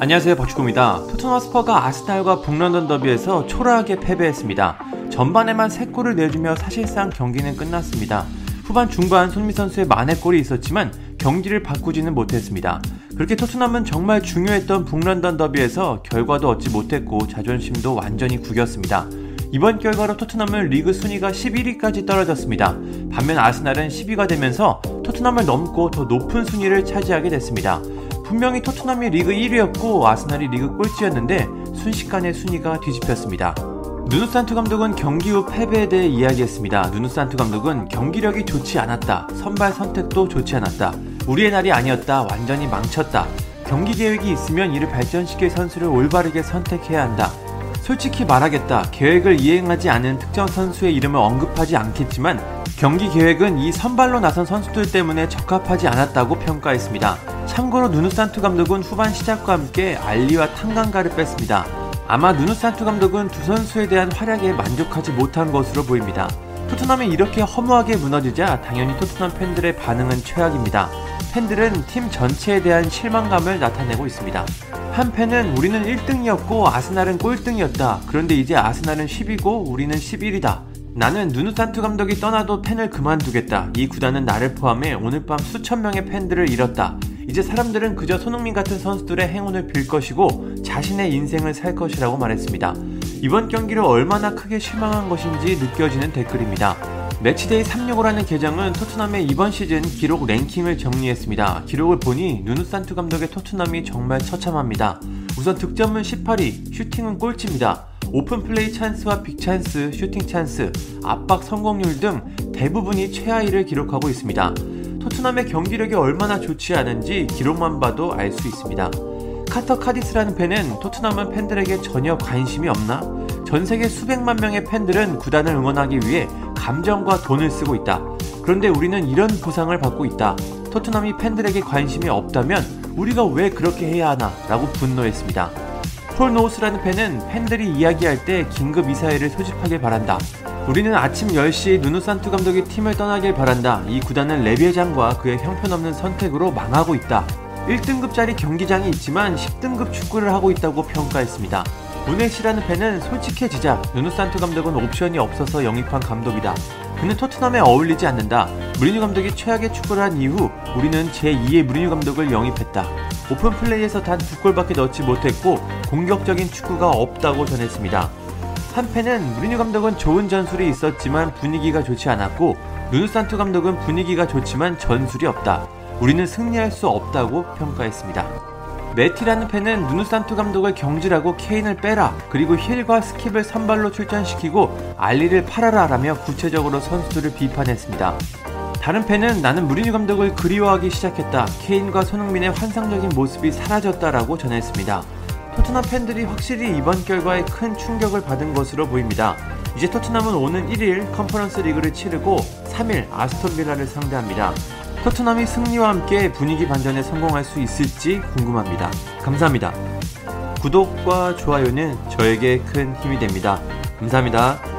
안녕하세요 박주구입니다. 토트넘 스퍼스가 아스날과 북런던 더비에서 초라하게 패배했습니다. 전반에만 3골을 내주며 사실상 경기는 끝났습니다. 후반 중반 손흥민 선수의 만회골이 있었지만 경기를 바꾸지는 못했습니다. 그렇게 토트넘은 정말 중요했던 북런던 더비에서 결과도 얻지 못했고 자존심도 완전히 구겼습니다. 이번 결과로 토트넘은 리그 순위가 11위까지 떨어졌습니다. 반면 아스날은 10위가 되면서 토트넘을 넘고 더 높은 순위를 차지하게 됐습니다. 분명히 토트넘이 리그 1위였고 아스날이 리그 꼴찌였는데 순식간에 순위가 뒤집혔습니다. 누누산투 감독은 경기 후 패배에 대해 이야기했습니다. 누누산투 감독은 경기력이 좋지 않았다. 선발 선택도 좋지 않았다. 우리의 날이 아니었다. 완전히 망쳤다. 경기 계획이 있으면 이를 발전시킬 선수를 올바르게 선택해야 한다. 솔직히 말하겠다. 계획을 이행하지 않은 특정 선수의 이름을 언급하지 않겠지만 경기 계획은 이 선발로 나선 선수들 때문에 적합하지 않았다고 평가했습니다. 참고로 누누산투 감독은 후반 시작과 함께 알리와 탕강가를 뺐습니다. 아마 누누산투 감독은 두 선수에 대한 활약에 만족하지 못한 것으로 보입니다. 토트넘이 이렇게 허무하게 무너지자 당연히 토트넘 팬들의 반응은 최악입니다. 팬들은 팀 전체에 대한 실망감을 나타내고 있습니다. 한 팬은 우리는 1등이었고 아스날은 꼴등이었다. 그런데 이제 아스날은 10이고 우리는 11이다. 나는 누누산투 감독이 떠나도 팬을 그만두겠다. 이 구단은 나를 포함해 오늘 밤 수천 명의 팬들을 잃었다. 이제 사람들은 그저 손흥민 같은 선수들의 행운을 빌 것이고 자신의 인생을 살 것이라고 말했습니다. 이번 경기를 얼마나 크게 실망한 것인지 느껴지는 댓글입니다. Matchday 365라는 계정은 토트넘의 이번 시즌 기록 랭킹을 정리했습니다. 기록을 보니 누누산투 감독의 토트넘이 정말 처참합니다. 우선 득점은 18위, 슈팅은 꼴찌입니다. open play 찬스와 big 찬스, 슈팅 찬스, 압박 성공률 등 대부분이 최하위를 기록하고 있습니다. 토트넘의 경기력이 얼마나 좋지 않은지 기록만 봐도 알 수 있습니다. 카터 카디스라는 팬은 토트넘은 팬들에게 전혀 관심이 없나? 전 세계 수백만 명의 팬들은 구단을 응원하기 위해 감정과 돈을 쓰고 있다. 그런데 우리는 이런 보상을 받고 있다. 토트넘이 팬들에게 관심이 없다면 우리가 왜 그렇게 해야 하나? 라고 분노했습니다. 폴 노우스라는 팬은 팬들이 이야기할 때 긴급 미팅을 소집하길 바란다. 우리는 아침 10시 누누산투 감독이 팀을 떠나길 바란다. 이 구단은 레비 회장과 그의 형편없는 선택으로 망하고 있다. 1등급짜리 경기장이 있지만 10등급 축구를 하고 있다고 평가했습니다. 문헬시라는 팬은 솔직해지자 누누산투 감독은 옵션이 없어서 영입한 감독이다. 그는 토트넘에 어울리지 않는다. 무리뉴 감독이 최악의 축구를 한 이후 우리는 제2의 무리뉴 감독을 영입했다. 오픈 플레이에서 단 두 골밖에 넣지 못했고 공격적인 축구가 없다고 전했습니다. 한 팬은 무리뉴 감독은 좋은 전술이 있었지만 분위기가 좋지 않았고 누누산투 감독은 분위기가 좋지만 전술이 없다. 우리는 승리할 수 없다고 평가했습니다. 메티라는 팬은 누누산투 감독을 경질하고 케인을 빼라 그리고 힐과 스킵을 선발로 출전시키고 알리를 팔아라 라며 구체적으로 선수들을 비판했습니다. 다른 팬은 나는 무리뉴 감독을 그리워하기 시작했다. 케인과 손흥민의 환상적인 모습이 사라졌다라고 전했습니다. 토트넘 팬들이 확실히 이번 결과에 큰 충격을 받은 것으로 보입니다. 이제 토트넘은 오는 1일 컨퍼런스 리그를 치르고 3일 아스톤 빌라를 상대합니다. 토트넘이 승리와 함께 분위기 반전에 성공할 수 있을지 궁금합니다. 감사합니다. 구독과 좋아요는 저에게 큰 힘이 됩니다. 감사합니다.